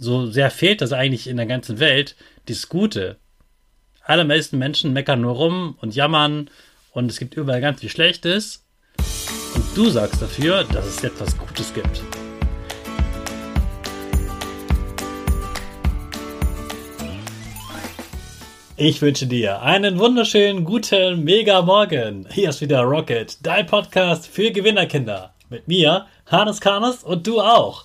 so sehr fehlt das eigentlich in der ganzen Welt, dieses Gute. Allermeisten Menschen meckern nur rum und jammern und es gibt überall ganz viel Schlechtes. Und du sagst dafür, dass es etwas Gutes gibt. Ich wünsche dir einen wunderschönen guten Mega Morgen. Hier ist wieder Rocket, dein Podcast für Gewinnerkinder. Mit mir, Hannes Karnes und du auch.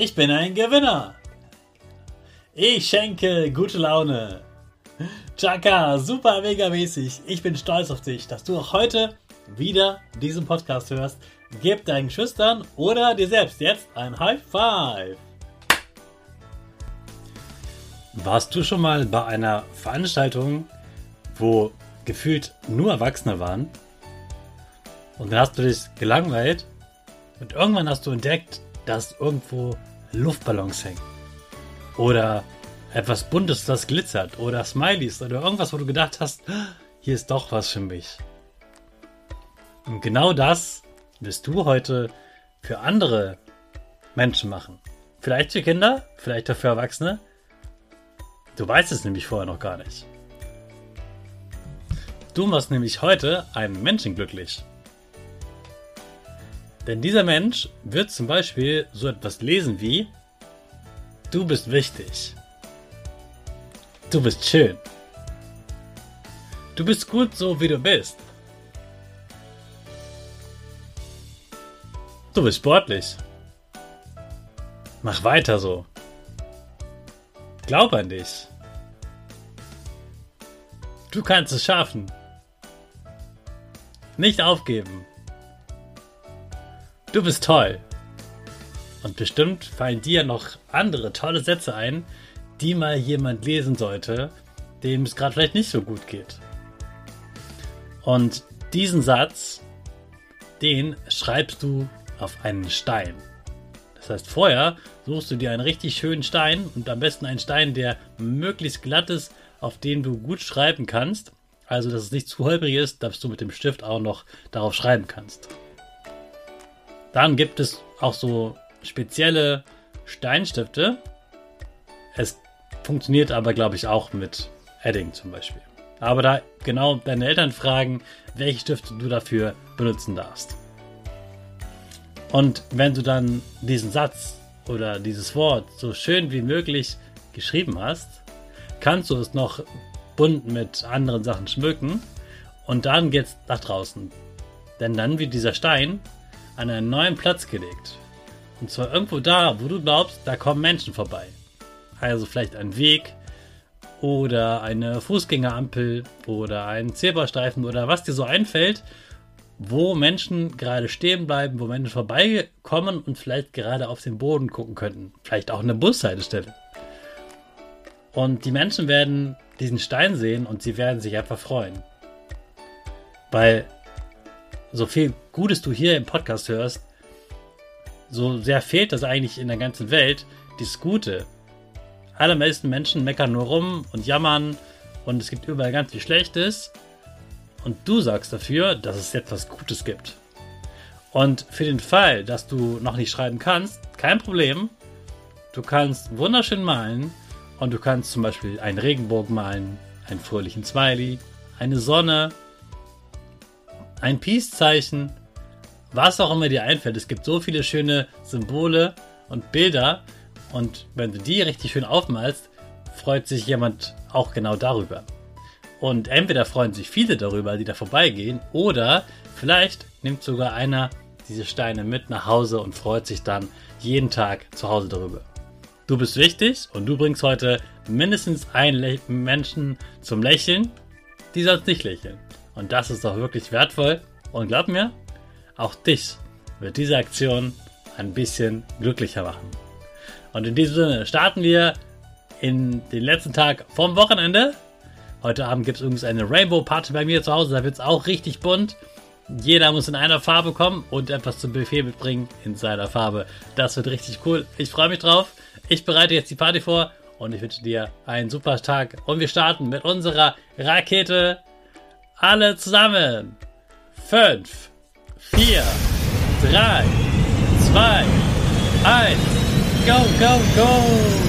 Ich bin ein Gewinner. Ich schenke gute Laune. Chaka, super mega mäßig. Ich bin stolz auf dich, dass du auch heute wieder diesen Podcast hörst. Gib deinen Schüchtern oder dir selbst jetzt ein High Five. Warst du schon mal bei einer Veranstaltung, wo gefühlt nur Erwachsene waren? Und dann hast du dich gelangweilt und irgendwann hast du entdeckt, dass irgendwo Luftballons hängen. Oder etwas Buntes, das glitzert oder Smileys oder irgendwas, wo du gedacht hast, hier ist doch was für mich. Und genau das wirst du heute für andere Menschen machen. Vielleicht für Kinder, vielleicht auch für Erwachsene. Du weißt es nämlich vorher noch gar nicht. Du machst nämlich heute einen Menschen glücklich. Denn dieser Mensch wird zum Beispiel so etwas lesen wie Du bist wichtig. Du bist schön. Du bist gut so, wie du bist. Du bist sportlich. Mach weiter so. Glaub an dich. Du kannst es schaffen. Nicht aufgeben. Du bist toll. Und bestimmt fallen dir noch andere tolle Sätze ein, die mal jemand lesen sollte, dem es gerade vielleicht nicht so gut geht. Und diesen Satz, den schreibst du auf einen Stein. Das heißt, vorher suchst du dir einen richtig schönen Stein und am besten einen Stein, der möglichst glatt ist, auf dem du gut schreiben kannst. Also, dass es nicht zu holprig ist, dass du mit dem Stift auch noch darauf schreiben kannst. Dann gibt es auch so spezielle Steinstifte. Es Funktioniert aber, glaube ich, auch mit Adding zum Beispiel. Aber da genau deine Eltern fragen, welche Stifte du dafür benutzen darfst. Und wenn du dann diesen Satz oder dieses Wort so schön wie möglich geschrieben hast, kannst du es noch bunt mit anderen Sachen schmücken und dann geht's nach draußen. Denn dann wird dieser Stein an einen neuen Platz gelegt. Und zwar irgendwo da, wo du glaubst, da kommen Menschen vorbei. Also vielleicht ein Weg oder eine Fußgängerampel oder ein Zebrastreifen oder was dir so einfällt, wo Menschen gerade stehen bleiben, wo Menschen vorbeikommen und vielleicht gerade auf den Boden gucken könnten. Vielleicht auch eine Bushaltestelle. Und die Menschen werden diesen Stein sehen und sie werden sich einfach freuen. Weil so viel Gutes du hier im Podcast hörst, so sehr fehlt das eigentlich in der ganzen Welt, dieses Gute. Allermeisten Menschen meckern nur rum und jammern und es gibt überall ganz viel Schlechtes. Und du sagst dafür, dass es etwas Gutes gibt. Und für den Fall, dass du noch nicht schreiben kannst, kein Problem. Du kannst wunderschön malen und du kannst zum Beispiel einen Regenbogen malen, einen fröhlichen Smiley, eine Sonne, ein Peace-Zeichen, was auch immer dir einfällt. Es gibt so viele schöne Symbole und Bilder und wenn du die richtig schön aufmalst, freut sich jemand auch genau darüber. Und entweder freuen sich viele darüber, die da vorbeigehen, oder vielleicht nimmt sogar einer diese Steine mit nach Hause und freut sich dann jeden Tag zu Hause darüber. Du bist wichtig und du bringst heute mindestens einen Menschen zum Lächeln, die sonst nicht lächeln. Und das ist doch wirklich wertvoll. Und glaub mir, auch dich wird diese Aktion ein bisschen glücklicher machen. Und in diesem Sinne starten wir in den letzten Tag vom Wochenende. Heute Abend gibt es übrigens eine Rainbow Party bei mir zu Hause. Da wird es auch richtig bunt. Jeder muss in einer Farbe kommen und etwas zum Buffet mitbringen in seiner Farbe. Das wird richtig cool. Ich freue mich drauf. Ich bereite jetzt die Party vor und ich wünsche dir einen super Tag. Und wir starten mit unserer Rakete alle zusammen. 5, 4, 3, 2, 1. Go, go, go!